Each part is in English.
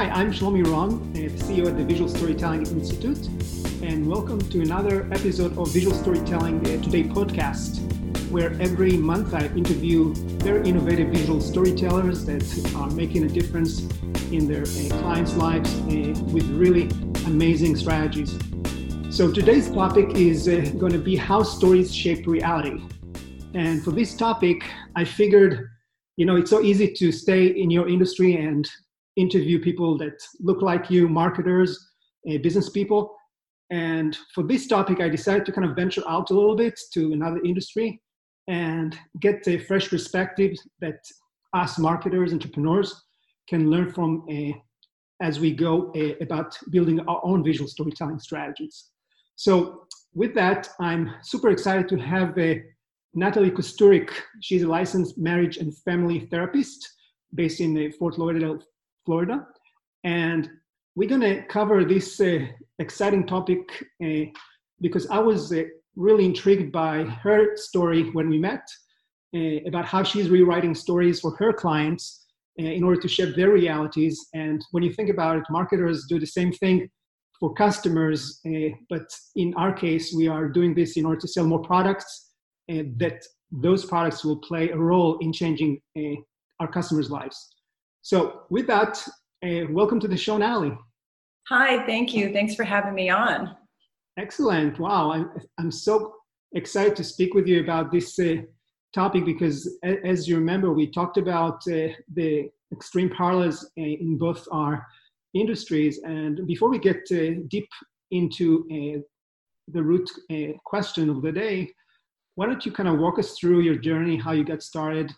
Hi, I'm Shlomi Ron, CEO at the Visual Storytelling Institute, and welcome to another episode of Visual Storytelling Today podcast, where every month I interview very innovative visual storytellers that are making a difference in their uh, clients' lives uh, with really amazing strategies. So today's topic is uh, going to be how stories shape reality. And for this topic, I figured, you know, it's so easy to stay in your industry and interview people that look like you, marketers, uh, business people. And for this topic, I decided to kind of venture out a little bit to another industry and get a fresh perspective that us marketers, entrepreneurs can learn from uh, as we go uh, about building our own visual storytelling strategies. So, with that, I'm super excited to have Natalie Kosturik. She's a licensed marriage and family therapist based in Fort Lauderdale, Florida. And we're going to cover this uh, exciting topic uh, because I was uh, really intrigued by her story when we met uh, about how she's rewriting stories for her clients uh, in order to shape their realities. And when you think about it, marketers do the same thing for customers, uh, but in our case, we are doing this in order to sell more products that those products will play a role in changing our customers' lives. So, with that, uh, welcome to the show, Natalie. Hi, thank you. Thanks for having me on. Excellent. Wow, I'm, I'm so excited to speak with you about this uh, topic because, as you remember, we talked about uh, the extreme parallels uh, in both our industries. And before we get uh, deep into uh, the root question of the day, why don't you kind of walk us through your journey, how you got started,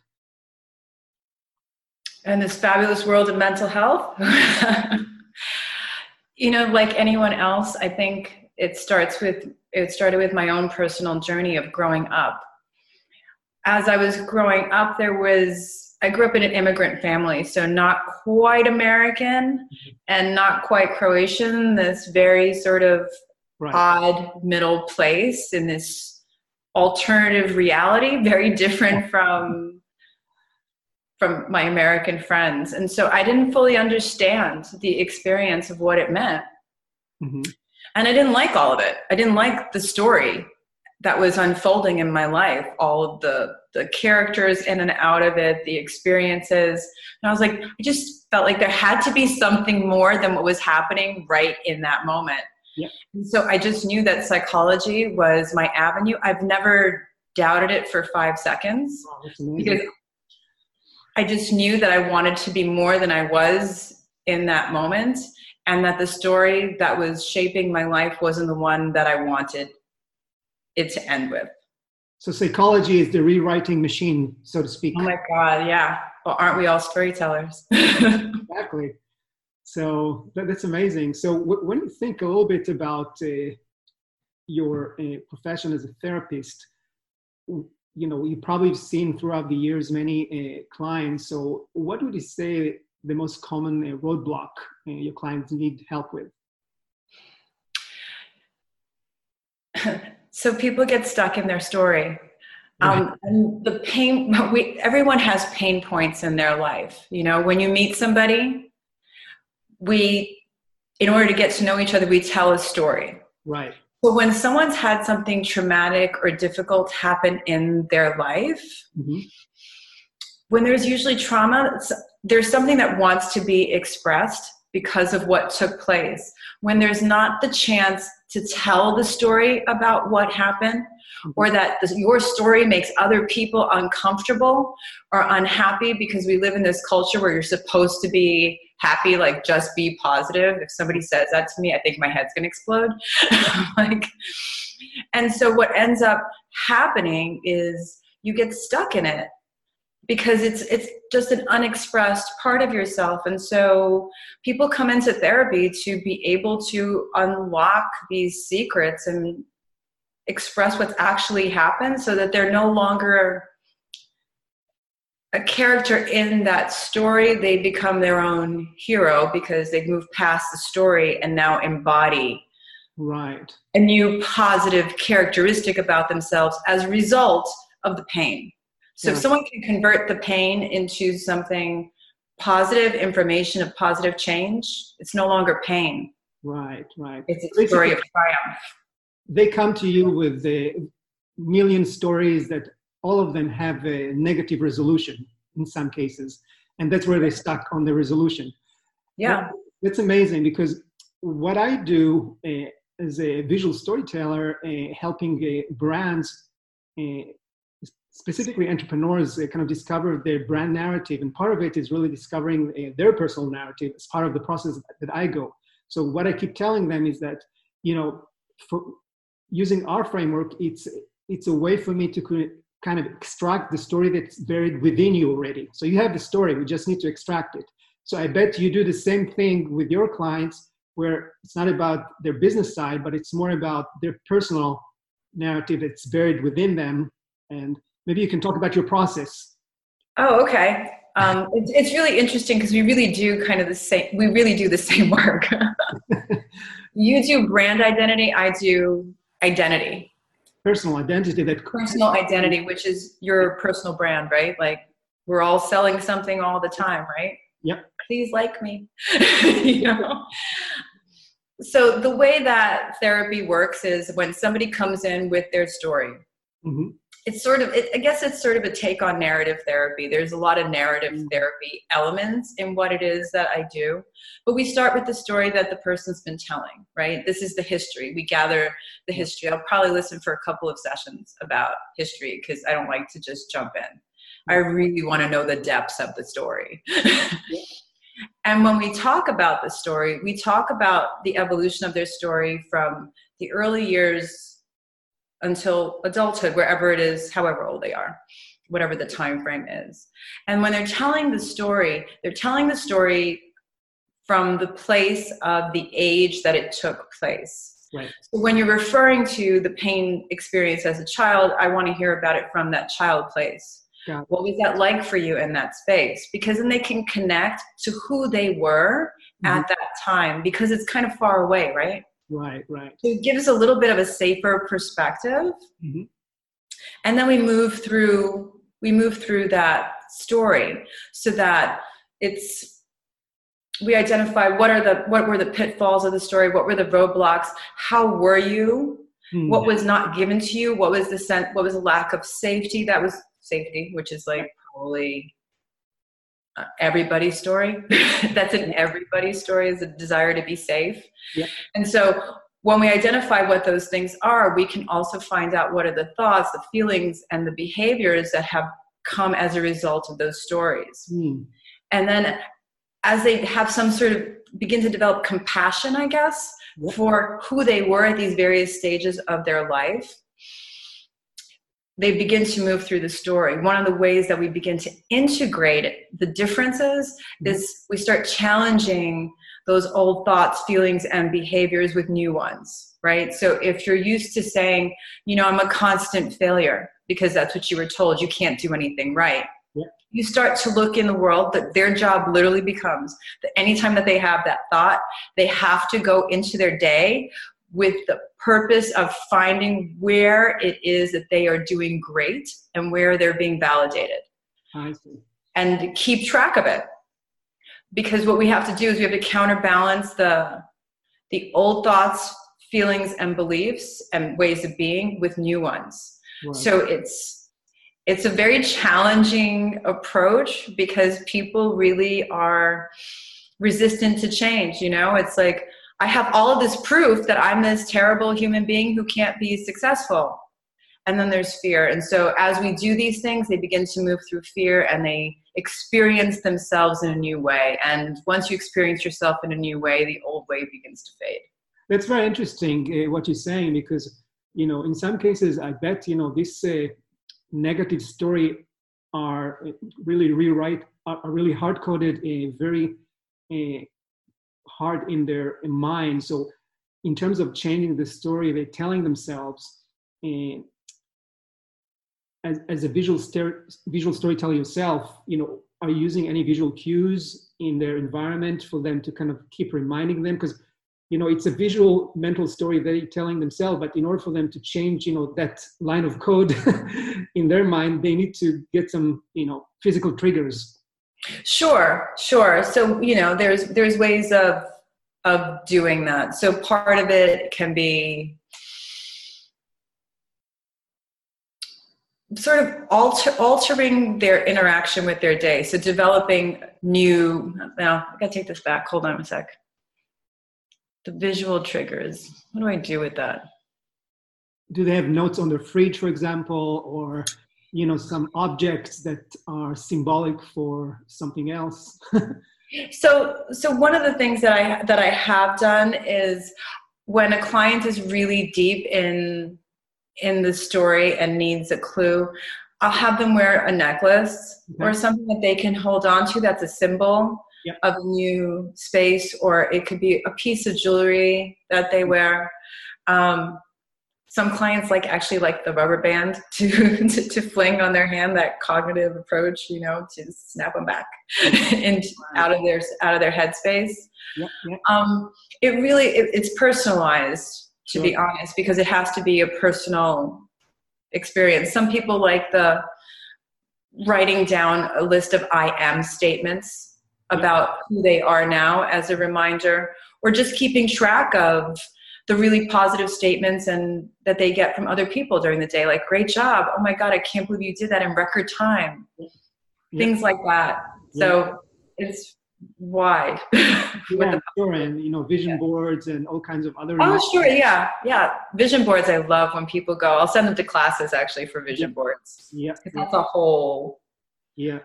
and this fabulous world of mental health. you know, like anyone else, I think it starts with it started with my own personal journey of growing up. As I was growing up, there was I grew up in an immigrant family, so not quite American mm-hmm. and not quite Croatian, this very sort of right. odd middle place in this alternative reality, very different from from my American friends. And so I didn't fully understand the experience of what it meant. Mm-hmm. And I didn't like all of it. I didn't like the story that was unfolding in my life, all of the the characters in and out of it, the experiences. And I was like, I just felt like there had to be something more than what was happening right in that moment. Yep. And so I just knew that psychology was my avenue. I've never doubted it for five seconds oh, because I just knew that I wanted to be more than I was in that moment, and that the story that was shaping my life wasn't the one that I wanted it to end with. So, psychology is the rewriting machine, so to speak. Oh my God, yeah. Well, aren't we all storytellers? exactly. So, that, that's amazing. So, w- when you think a little bit about uh, your uh, profession as a therapist, you know you probably have seen throughout the years many uh, clients. So what would you say the most common uh, roadblock uh, your clients need help with? So people get stuck in their story. Um, and the pain we, everyone has pain points in their life. You know when you meet somebody we in order to get to know each other we tell a story. Right so when someone's had something traumatic or difficult happen in their life, mm-hmm. when there's usually trauma, there's something that wants to be expressed because of what took place. When there's not the chance to tell the story about what happened, mm-hmm. or that your story makes other people uncomfortable or unhappy because we live in this culture where you're supposed to be happy, like just be positive. If somebody says that to me, I think my head's gonna explode. like, and so what ends up happening is you get stuck in it because it's it's just an unexpressed part of yourself and so people come into therapy to be able to unlock these secrets and express what's actually happened so that they're no longer a character in that story, they become their own hero because they've moved past the story and now embody right a new positive characteristic about themselves as a result of the pain. So yeah. if someone can convert the pain into something positive information of positive change, it's no longer pain. Right, right. It's a story of triumph. They come to you with the million stories that all of them have a negative resolution in some cases, and that's where they stuck on the resolution. Yeah, that's amazing because what I do uh, as a visual storyteller, uh, helping uh, brands, specifically entrepreneurs, kind of discover their brand narrative, and part of it is really discovering their personal narrative as part of the process that I go. So what I keep telling them is that, you know, for using our framework, it's it's a way for me to kind of extract the story that's buried within you already. So you have the story, we just need to extract it. So I bet you do the same thing with your clients where it's not about their business side, but it's more about their personal narrative that's buried within them. And maybe you can talk about your process. Oh, okay. Um, it's, it's really interesting because we really do kind of the same. We really do the same work. you do brand identity. I do identity. Personal identity. That personal identity, which is your personal brand, right? Like we're all selling something all the time, right? Yep. Please like me. you know? So the way that therapy works is when somebody comes in with their story. Mm-hmm. It's sort of, it, I guess it's sort of a take on narrative therapy. There's a lot of narrative mm-hmm. therapy elements in what it is that I do. But we start with the story that the person's been telling, right? This is the history. We gather the history. I'll probably listen for a couple of sessions about history because I don't like to just jump in. I really want to know the depths of the story. and when we talk about the story, we talk about the evolution of their story from the early years until adulthood, wherever it is, however old they are, whatever the time frame is. And when they're telling the story, they're telling the story from the place of the age that it took place. Right. So when you're referring to the pain experience as a child, I want to hear about it from that child place. Yeah. What was that like for you in that space? Because then they can connect to who they were mm-hmm. at that time because it's kind of far away, right? Right, right. So it gives a little bit of a safer perspective. Mm-hmm. And then we move through we move through that story so that it's we identify what are the what were the pitfalls of the story what were the roadblocks how were you mm-hmm. what was not given to you what was the sense what was the lack of safety that was safety, which is like probably everybody's story. That's an everybody's story is a desire to be safe. Yeah. And so when we identify what those things are, we can also find out what are the thoughts, the feelings, and the behaviors that have come as a result of those stories. Mm. And then as they have some sort of begin to develop compassion, I guess, yeah. for who they were at these various stages of their life, they begin to move through the story. One of the ways that we begin to integrate the differences mm-hmm. is we start challenging those old thoughts, feelings, and behaviors with new ones, right? So if you're used to saying, you know, I'm a constant failure because that's what you were told, you can't do anything right. Yeah. You start to look in the world that their job literally becomes that anytime that they have that thought, they have to go into their day with the purpose of finding where it is that they are doing great and where they're being validated. I see. And keep track of it. Because what we have to do is we have to counterbalance the the old thoughts, feelings and beliefs and ways of being with new ones. Right. So it's it's a very challenging approach because people really are resistant to change, you know? It's like I have all of this proof that I'm this terrible human being who can't be successful. And then there's fear. And so as we do these things, they begin to move through fear and they experience themselves in a new way. And once you experience yourself in a new way, the old way begins to fade. That's very interesting uh, what you're saying because, you know, in some cases, I bet, you know, this uh, negative story are uh, really rewrite, are really hard coded, a very uh, hard in their mind. So, in terms of changing the story, they're telling themselves, and as, as a visual, visual storyteller yourself, you know, are you using any visual cues in their environment for them to kind of keep reminding them? Because you know it's a visual mental story they're telling themselves but in order for them to change you know that line of code in their mind they need to get some you know physical triggers Sure, sure. So you know, there's there's ways of of doing that. So part of it can be sort of alter, altering their interaction with their day. So developing new. Now I gotta take this back. Hold on a sec. The visual triggers. What do I do with that? Do they have notes on their fridge, for example, or you know some objects that are symbolic for something else? so so one of the things that I that I have done is when a client is really deep in in the story and needs a clue, I'll have them wear a necklace okay. or something that they can hold on to that's a symbol yep. of a new space, or it could be a piece of jewelry that they wear. Um, some clients like actually like the rubber band to, to, to fling on their hand that cognitive approach you know to snap them back and out of their out of their headspace yep, yep. Um, it really it, it's personalized to sure. be honest because it has to be a personal experience some people like the writing down a list of i am statements about who they are now as a reminder or just keeping track of the really positive statements and that they get from other people during the day like great job. Oh my god i can't believe you did that in record time. Yeah. things like that. So it's wide. Yeah, sure and you know vision yeah. boards and all kinds of other oh sure yeah yeah. Vision boards i love when people go. I'll send them to classes actually for vision boards. Yeah. That's a whole yeah.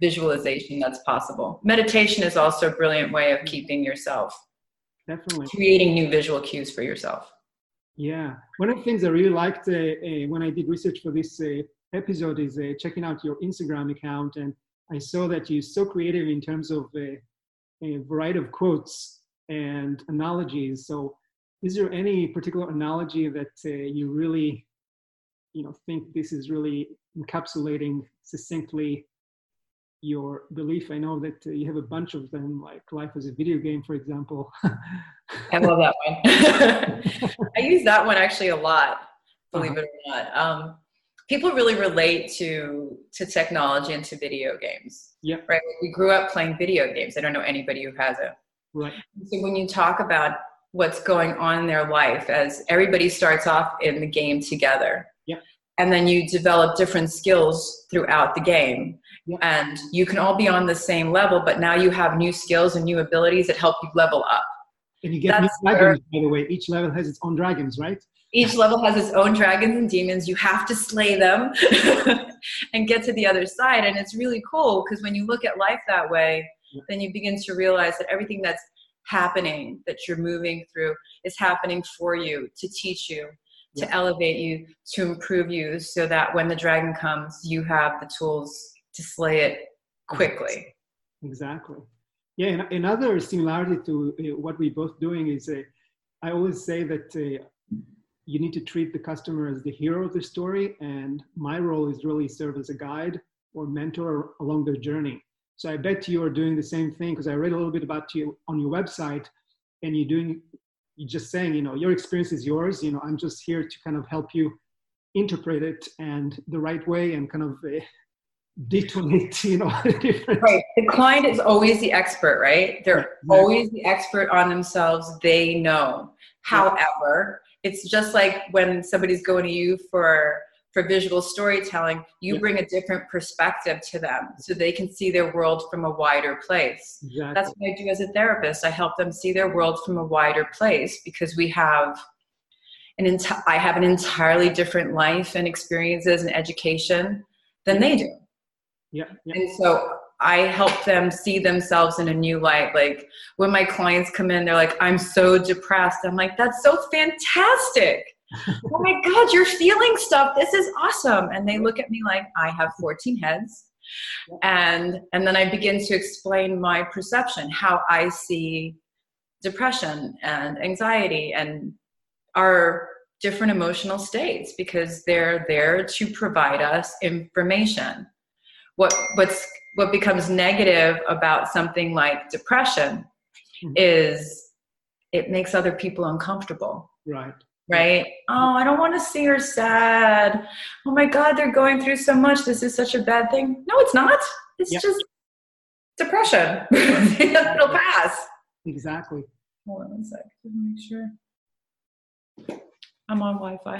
visualization that's possible. Meditation is also a brilliant way of keeping yourself definitely. Creating new visual cues for yourself. Yeah. One of the things i really liked uh, uh, when i did research for this uh, episode is uh, checking out your instagram account and i saw that you're so creative in terms of uh, a variety of quotes and analogies. So is there any particular analogy that uh, you really you know think this is really encapsulating succinctly your belief. I know that uh, you have a bunch of them, like life as a video game, for example. I love that one. I use that one actually a lot, believe uh-huh. it or not. Um, people really relate to to technology and to video games. Yeah. Right. We grew up playing video games. I don't know anybody who hasn't. Right. So when you talk about what's going on in their life, as everybody starts off in the game together. Yeah. And then you develop different skills throughout the game and you can all be on the same level but now you have new skills and new abilities that help you level up. And you get That's new dragons by the way. Each level has its own dragons right? Each level has its own dragons and demons. You have to slay them and get to the other side. And it's really cool because when you look at life that way then you begin to realize that everything that's happening that you're moving through is happening for you to teach you to yeah. elevate you to improve you so that when the dragon comes you have the tools to slay it quickly. Exactly. Yeah, and another similarity to uh, what we're both doing is uh, I always say that uh, you need to treat the customer as the hero of the story, and my role is really serve as a guide or mentor along their journey. So I bet you are doing the same thing because I read a little bit about you on your website, and you're doing, you're just saying, you know, your experience is yours. You know, I'm just here to kind of help you interpret it and the right way and kind of uh, detonate you know right. The client is always the expert right? They're exactly. always the expert on themselves. They know. However it's just like when somebody's going to you for for visual storytelling you yeah. bring a different perspective to them so they can see their world from a wider place. Exactly. that's what i do as a therapist. I help them see their world from a wider place because we have an enti- i have an entirely different life and experiences and education than they do yeah, yeah. And so I help them see themselves in a new light. Like when my clients come in, they're like, I'm so depressed. I'm like, that's so fantastic. oh my God, you're feeling stuff. This is awesome. And they look at me like I have 14 heads. And and then I begin to explain my perception, how I see depression and anxiety and our different emotional states because they're there to provide us information what what's what becomes negative about something like depression mm-hmm. is it makes other people uncomfortable right right oh i don't want to see her sad oh my god they're going through so much this is such a bad thing no it's not it's yep. just depression. It'll pass. Exactly. Hold on one sec to make sure. I'm on Wi-Fi.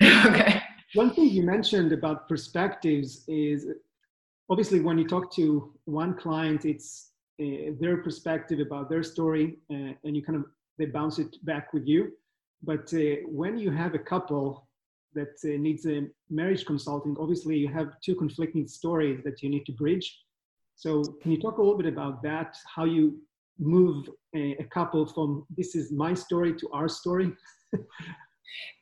okay. One thing you mentioned about perspectives is obviously when you talk to one client, it's uh, their perspective about their story, uh, and you kind of they bounce it back with you. But uh, when you have a couple that needs a marriage consulting, obviously you have two conflicting stories that you need to bridge. So can you talk a little bit about that? How you move a, a couple from this is my story to our story?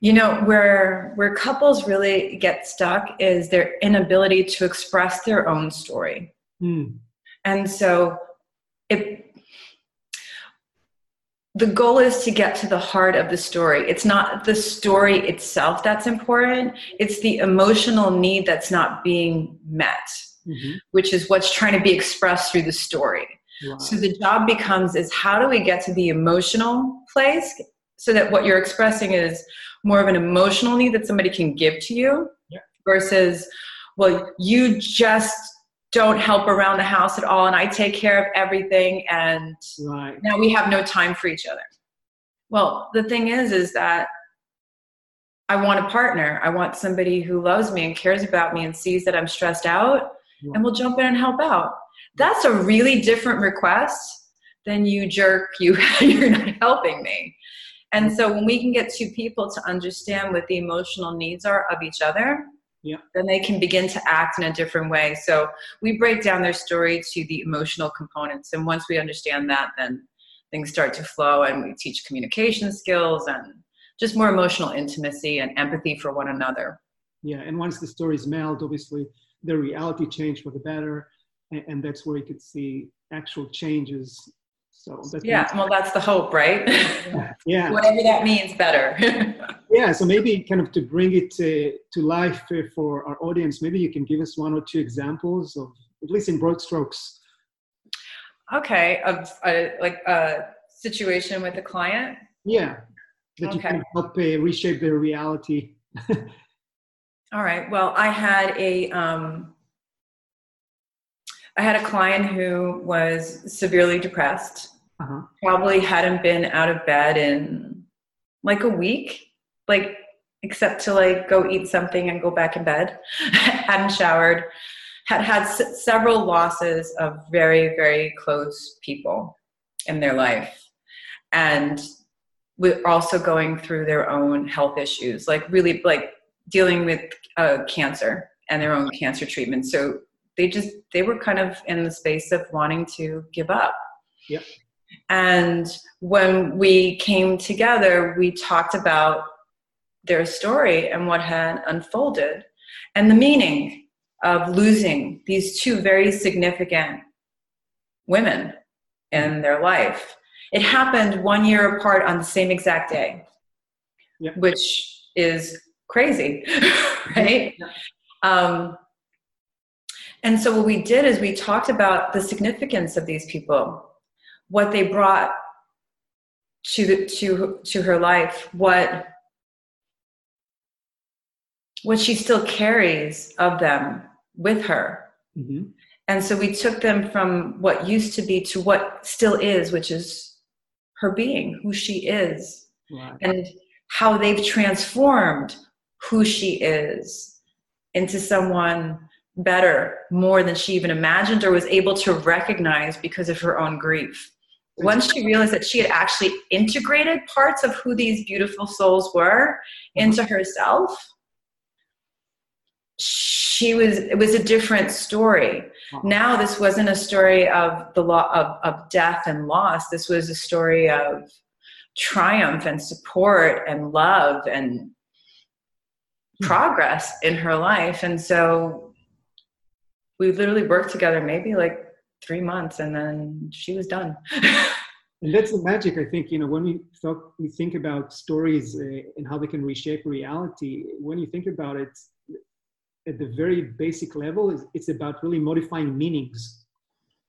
you know where where couples really get stuck is their inability to express their own story mm. and so it the goal is to get to the heart of the story it's not the story itself that's important it's the emotional need that's not being met mm-hmm. which is what's trying to be expressed through the story wow. so the job becomes is how do we get to the emotional place so that what you're expressing is more of an emotional need that somebody can give to you yeah. versus well you just don't help around the house at all and i take care of everything and right. now we have no time for each other well the thing is is that i want a partner i want somebody who loves me and cares about me and sees that i'm stressed out yeah. and will jump in and help out that's a really different request than you jerk you you're not helping me and so when we can get two people to understand what the emotional needs are of each other, yeah. then they can begin to act in a different way. So we break down their story to the emotional components. And once we understand that, then things start to flow and we teach communication skills and just more emotional intimacy and empathy for one another. Yeah, and once the stories meld, obviously the reality change for the better, and, and that's where you could see actual changes so that's yeah, well, that's the hope, right? yeah. Whatever that means, better. yeah. So maybe kind of to bring it to, to life for our audience, maybe you can give us one or two examples of, at least in broad strokes. Okay, of a, like a situation with a client. Yeah, that okay. you can help uh, reshape their reality. All right. Well, I had a um, I had a client who was severely depressed. Uh-huh. Probably hadn't been out of bed in like a week, like except to like go eat something and go back in bed. hadn't showered. Had had s- several losses of very very close people in their life, and we're also going through their own health issues, like really like dealing with uh, cancer and their own cancer treatment. So they just they were kind of in the space of wanting to give up yep. and when we came together we talked about their story and what had unfolded and the meaning of losing these two very significant women in their life it happened one year apart on the same exact day yep. which is crazy right yep. um, and so what we did is we talked about the significance of these people, what they brought to the, to to her life, what what she still carries of them with her. Mm-hmm. And so we took them from what used to be to what still is, which is her being, who she is, right. and how they've transformed who she is into someone better more than she even imagined or was able to recognize because of her own grief. Once she realized that she had actually integrated parts of who these beautiful souls were into herself, she was it was a different story. Now this wasn't a story of the law of, of death and loss. This was a story of triumph and support and love and progress in her life. And so we literally worked together maybe like three months and then she was done. And that's the magic i think you know when we talk we think about stories uh, and how they can reshape reality when you think about it at the very basic level it's about really modifying meanings.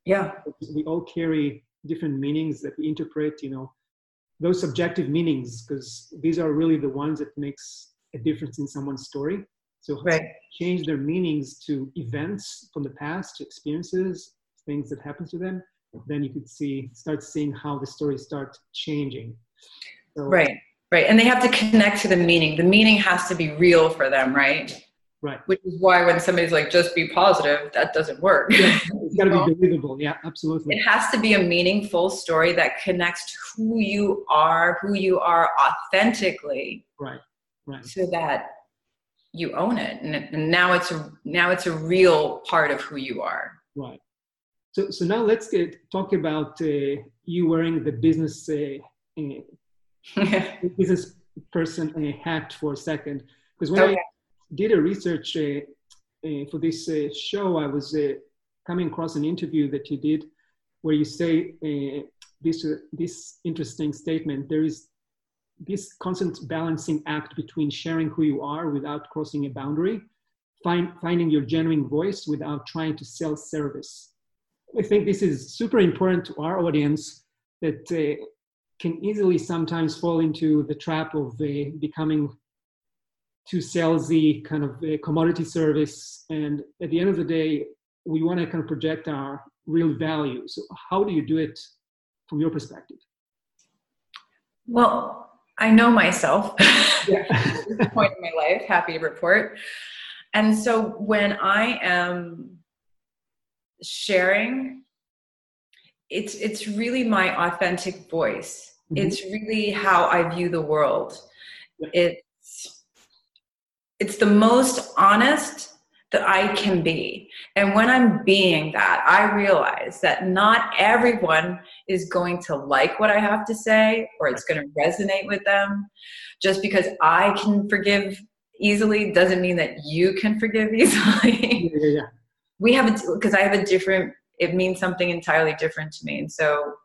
Yeah. We all carry different meanings that we interpret you know those subjective meanings because these are really the ones that makes a difference in someone's story so right. change their meanings to events from the past, to experiences, things that happens to them, then you could see start seeing how the story start changing. So, right, right, and they have to connect to the meaning. The meaning has to be real for them, right? Right. Which is why when somebody's like, just be positive, that doesn't work. Yeah, it's got to be believable. Yeah, absolutely. It has to be a meaningful story that connects to who you are, who you are authentically. Right. Right. So that you own it, and, now it's a now it's a real part of who you are. Right. So so now let's get talk about uh, you wearing the business uh, uh, business person hat for a second, because when okay. I did a research uh, uh, for this uh, show, I was coming across an interview that you did where you say this this interesting statement. There is this constant balancing act between sharing who you are without crossing a boundary, find, finding your genuine voice without trying to sell service. I think this is super important to our audience that uh, can easily sometimes fall into the trap of uh, becoming too salesy, kind of a commodity service. And at the end of the day, we want to kind of project our real value. So, how do you do it from your perspective? Well, I know myself. Yeah. point in my life, happy to report. And so when I am sharing, it's it's really my authentic voice. Mm-hmm. It's really how I view the world. Yeah. It's it's the most honest that I can be. And when I'm being that, I realize that not everyone is going to like what I have to say or it's going to resonate with them. Just because I can forgive easily doesn't mean that you can forgive easily. Yeah, yeah, we have a, because I have a different, it means something entirely different to me. And so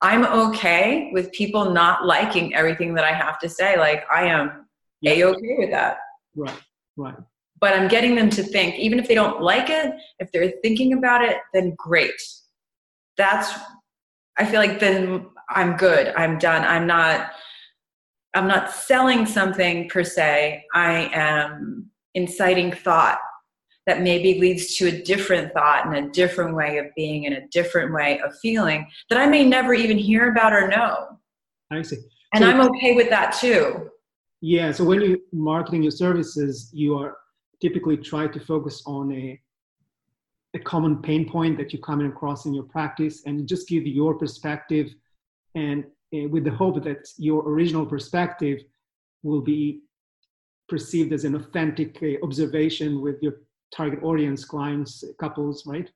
I'm okay with people not liking everything that I have to say. Like I am a okay with that. Right, right but I'm getting them to think, even if they don't like it, if they're thinking about it, then great. That's, I feel like then I'm good. I'm done. I'm not, I'm not selling something per se. I am inciting thought that maybe leads to a different thought and a different way of being and a different way of feeling that I may never even hear about or know. I see. And so, I'm okay with that too. Yeah. So when you're marketing your services, you are typically try to focus on a, a common pain point that you're coming across in your practice and just give your perspective and uh, with the hope that your original perspective will be perceived as an authentic uh, observation with your target audience clients couples right?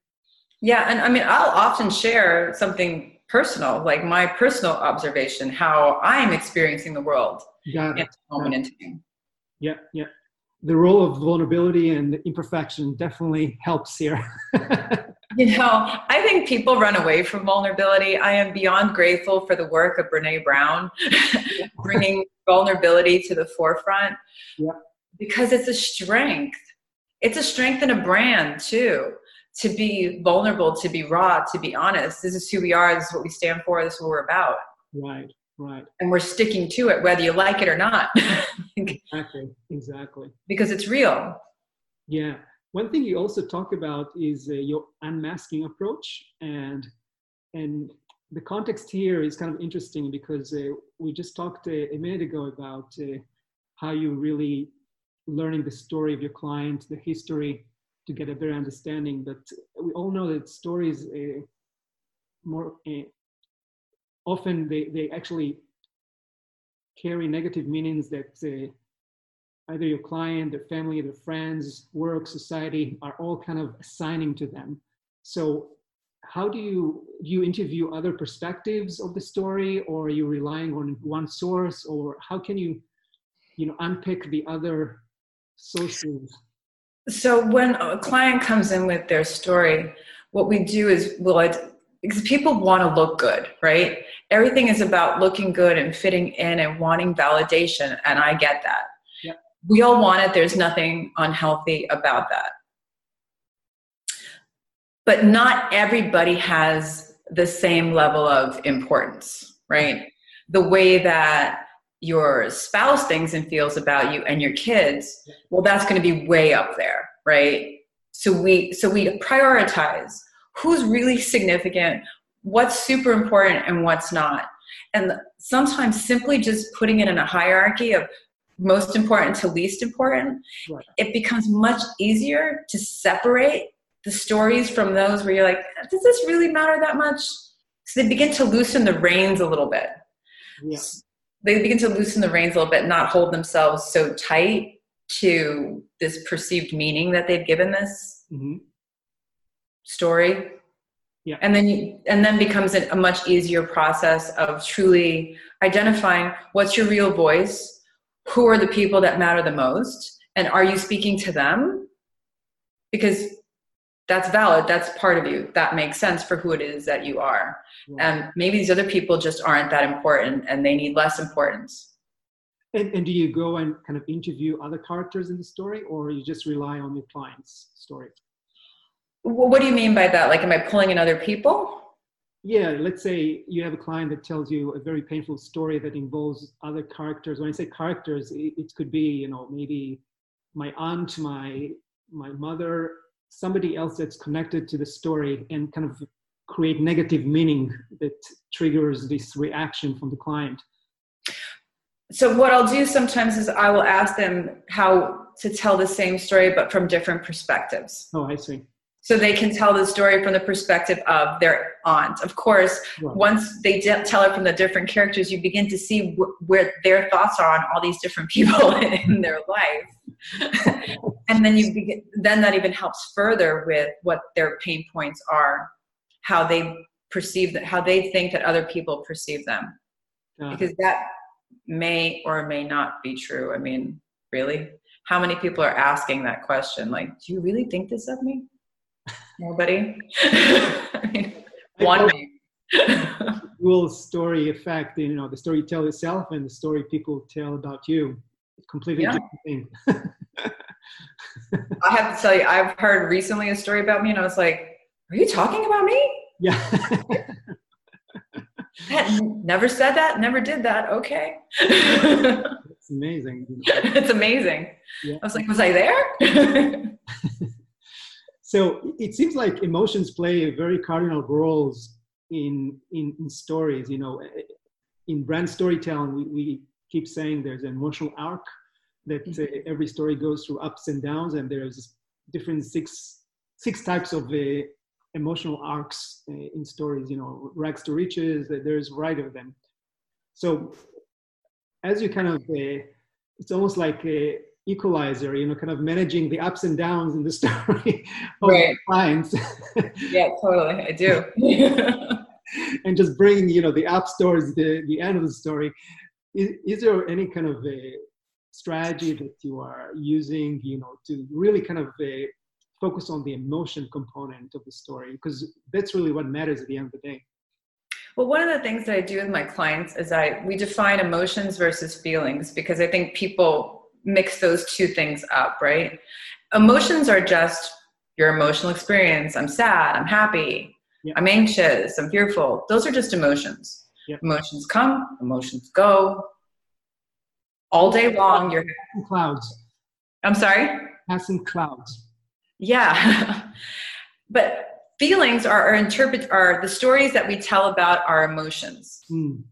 Yeah and i mean i'll often share something personal like my personal observation how i'm experiencing the world Got it. moment in time. Yeah yeah the role of vulnerability and imperfection definitely helps here. you know, I think people run away from vulnerability. I am beyond grateful for the work of Brene Brown, bringing vulnerability to the forefront yeah. because it's a strength. It's a strength in a brand too. To be vulnerable, to be raw, to be honest. This is who we are. This is what we stand for. This is what we're about. Right. Right. And we're sticking to it whether you like it or not. exactly. Exactly. Because it's real. Yeah. One thing you also talk about is uh, your unmasking approach and and the context here is kind of interesting because uh, we just talked uh, a minute ago about uh, how you really learning the story of your client, the history to get a better understanding. But we all know that stories uh, more uh, often they, they actually carry negative meanings that uh, either your client, their family, their friends, work, society are all kind of assigning to them. So how do you you interview other perspectives of the story or are you relying on one source or how can you you know unpick the other sources so when a client comes in with their story what we do is we'll because people want to look good, right? Everything is about looking good and fitting in and wanting validation, and I get that. Yep. We all want it, there's nothing unhealthy about that. But not everybody has the same level of importance, right? The way that your spouse thinks and feels about you and your kids, well, that's going to be way up there, right? So we so we prioritize who's really significant, what's super important, and what's not. And sometimes simply just putting it in a hierarchy of most important to least important, right. it becomes much easier to separate the stories from those where you're like, does this really matter that much? So they begin to loosen the reins a little bit. Yeah. They begin to loosen the reins a little bit, not hold themselves so tight to this perceived meaning that they've given this mm-hmm. Story. Yeah. And then you, and then becomes a, a much easier process of truly identifying what's your real voice, who are the people that matter the most, and are you speaking to them? Because that's valid that's part of you that makes sense for who it is that you are and maybe these other people just aren't that important and they need less importance and, and, do you go and kind of interview other characters in the story or you just rely on your client's story what do you mean by that? Like am i pulling in other people? Yeah let's say you have a client that tells you a very painful story that involves other characters. When i say characters it, it could be you know maybe my aunt my my mother somebody else that's connected to the story and kind of create negative meaning that triggers this reaction from the client. So what i'll do sometimes is i will ask them how to tell the same story but from different perspectives. Oh i see so they can tell the story from the perspective of their aunt. Of course, right. once they tell it from the different characters, you begin to see wh- where their thoughts are on all these different people in hmm. their life. and then you begin, then that even helps further with what their pain points are, how they perceive that, how they think that other people perceive them, because that may or may not be true. I mean, really, how many people are asking that question? Like, do you really think this of me? Nobody. I mean, one Will story effect, you know, the story you tell itself and the story people tell about you. Completely yeah. different thing. I have to tell you, I've heard recently a story about me, and I was like, "Are you talking about me?" Yeah. never said that. Never did that. Okay. it's amazing. it's amazing. Yeah. I was like, was I there? So it seems like emotions play a very cardinal roles in, in, in stories. You know, in brand storytelling, we, we keep saying there's an emotional arc that mm-hmm. uh, every story goes through ups and downs, and there's different six six types of uh, emotional arcs uh, in stories. You know, rags to riches. There's variety of them. So as you kind of, uh, it's almost like a equalizer, you know, kind of managing the ups and downs in the story of right. clients. yeah, totally. I do. and just bringing, you know, the up towards the, the end of the story. Is, is there any kind of a strategy that you are using, you know, to really kind of uh, focus on the emotion component of the story? Because that's really what matters at the end of the day. Well, one of the things that I do with my clients is I we define emotions versus feelings because I think people mix those two things up, right? Emotions are just your emotional experience. I'm sad, I'm happy, yeah. I'm anxious, I'm fearful. Those are just emotions. Yeah. Emotions come, emotions go. All day long, you're clouds. I'm sorry? Passing clouds. Yeah. but feelings are, are interpret are the stories that we tell about our emotions. Mm.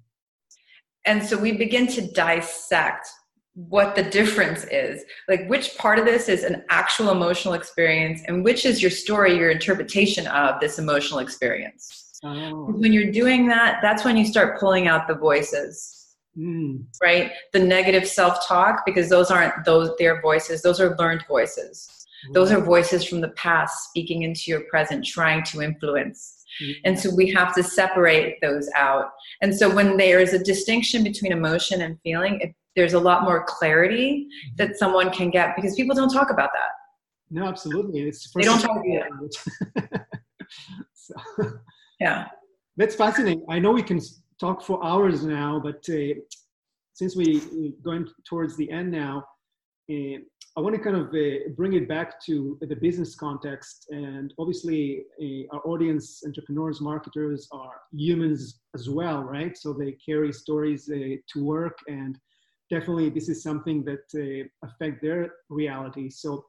And so we begin to dissect what the difference is. Like which part of this is an actual emotional experience and which is your story your interpretation of this emotional experience? Oh. when you're doing that that's when you start pulling out the voices mm. right? The negative self-talk because those aren't those their voices. Those are learned voices. Those are voices from the past speaking into your present trying to influence. Mm. and so we have to separate those out. And so when there is a distinction between emotion and feeling it there's a lot more clarity mm-hmm. that someone can get because people don't talk about that. No, absolutely. It's they don't talk about it. so, yeah. That's fascinating. I know we can talk for hours now, but uh, since we, are going towards the end now, uh, I want to kind of uh, bring it back to the business context. And obviously, uh, our audience, entrepreneurs, marketers, are humans as well, right? So they carry stories uh, to work and definitely this is something that uh, affect their reality. So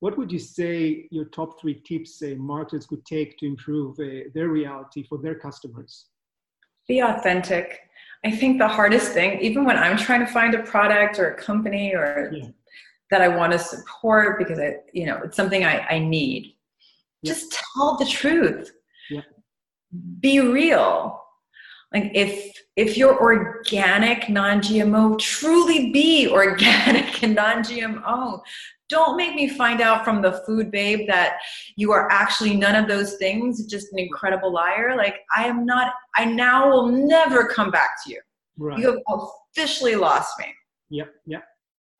what would you say your top three tips uh, marketers could take to improve uh, their reality for their customers? Be authentic. I think the hardest thing, even when I'm trying to find a product or a company or yeah. that I want to support because I, you know, it's something I, I need, yeah. just tell the truth. Yeah. Be real like if if you're organic non-gmo truly be organic and non-gmo don't make me find out from the food babe that you are actually none of those things just an incredible liar. Like i am not i now will never come back to you. Right. you have officially lost me. Yep yep.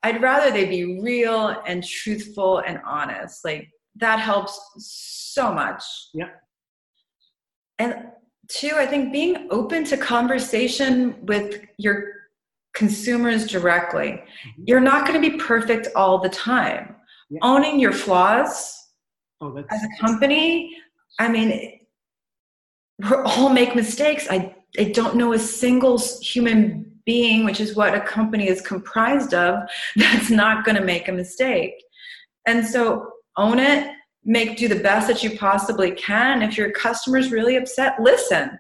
I'd rather they be real and truthful and honest. Like that helps so much. Yep. And two, I think being open to conversation with your consumers directly. Mm-hmm. You're not going to be perfect all the time. Yeah. Owning your flaws oh, as a company, I mean, we all make mistakes. I, I don't know a single human being, which is what a company is comprised of, that's not going to make a mistake. And so own it, make do the best that you possibly can. If your customer's really upset listen.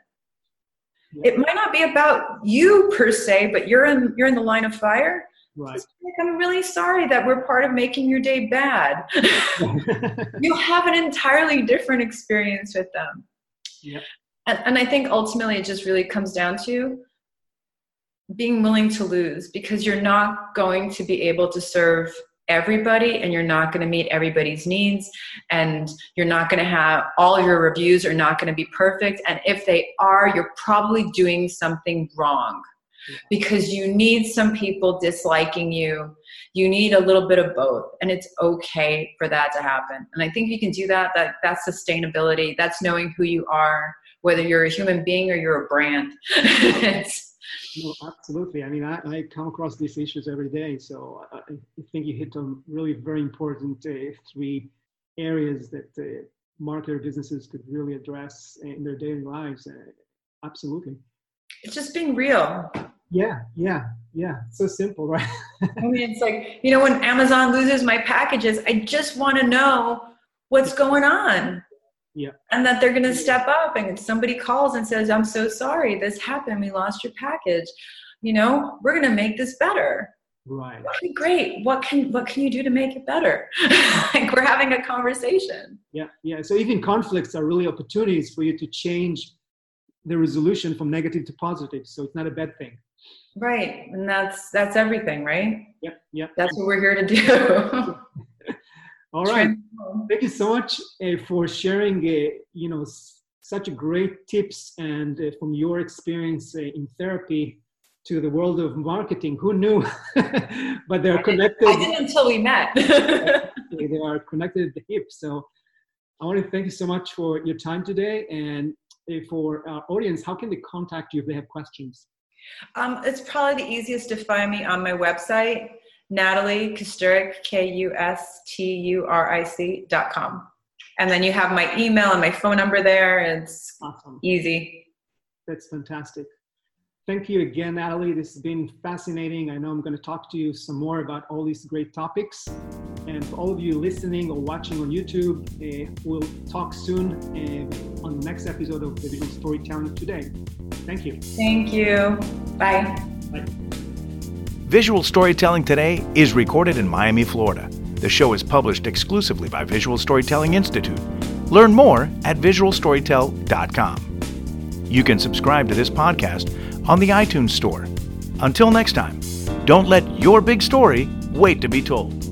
Yeah. it might not be about you per se but you're in you're in the line of fire. Right. Like, i'm really sorry that we're part of making your day bad. You'll have an entirely different experience with them. Yeah. And, and i think ultimately it just really comes down to being willing to lose because you're not going to be able to serve everybody and you're not going to meet everybody's needs and you're not going to have all your reviews are not going to be perfect. And if they are you're probably doing something wrong because you need some people disliking you. You need a little bit of both and it's okay for that to happen. And i think you can do that that that's sustainability. That's knowing who you are whether you're a human being or you're a brand No, absolutely. I mean, I, I, come across these issues every day. So I, I think you hit on really very important uh, three areas that uh, marketer businesses could really address in their daily lives. Uh, absolutely. It's just being real. Yeah, yeah, yeah. So simple, right? I mean, it's like, you know, when Amazon loses my packages, I just want to know what's going on yeah. And that they're going to step up and if somebody calls and says i'm so sorry this happened we lost your package. You know we're going to make this better. Right. Okay, great. What can what can you do to make it better? Like we're having a conversation. Yeah yeah. So even conflicts are really opportunities for you to change the resolution from negative to positive so it's not a bad thing. Right and that's that's everything right? Yep yep that's what we're here to do All right. Thank you so much uh, for sharing, uh, you know, such great tips and uh, from your experience uh, in therapy to the world of marketing. Who knew? but they're connected. I didn't until we met. they are connected at the hip. So I want to thank you so much for your time today. And uh, for our audience, how can they contact you if they have questions? Um, it's probably the easiest to find me on my website Natalie Kusturic, K U S T U R I C dot com. And then you have my email and my phone number there. It's awesome. easy. That's fantastic. Thank you again, Natalie. This has been fascinating. I know I'm going to talk to you some more about all these great topics. And for all of you listening or watching on YouTube, uh, we'll talk soon uh, on the next episode of the Visual Storytelling Today. Thank you. Thank you. Bye. Bye. Visual Storytelling Today is recorded in Miami, Florida. The show is published exclusively by Visual Storytelling Institute. Learn more at visualstorytell.com. You can subscribe to this podcast on the iTunes Store. Until next time, don't let your big story wait to be told.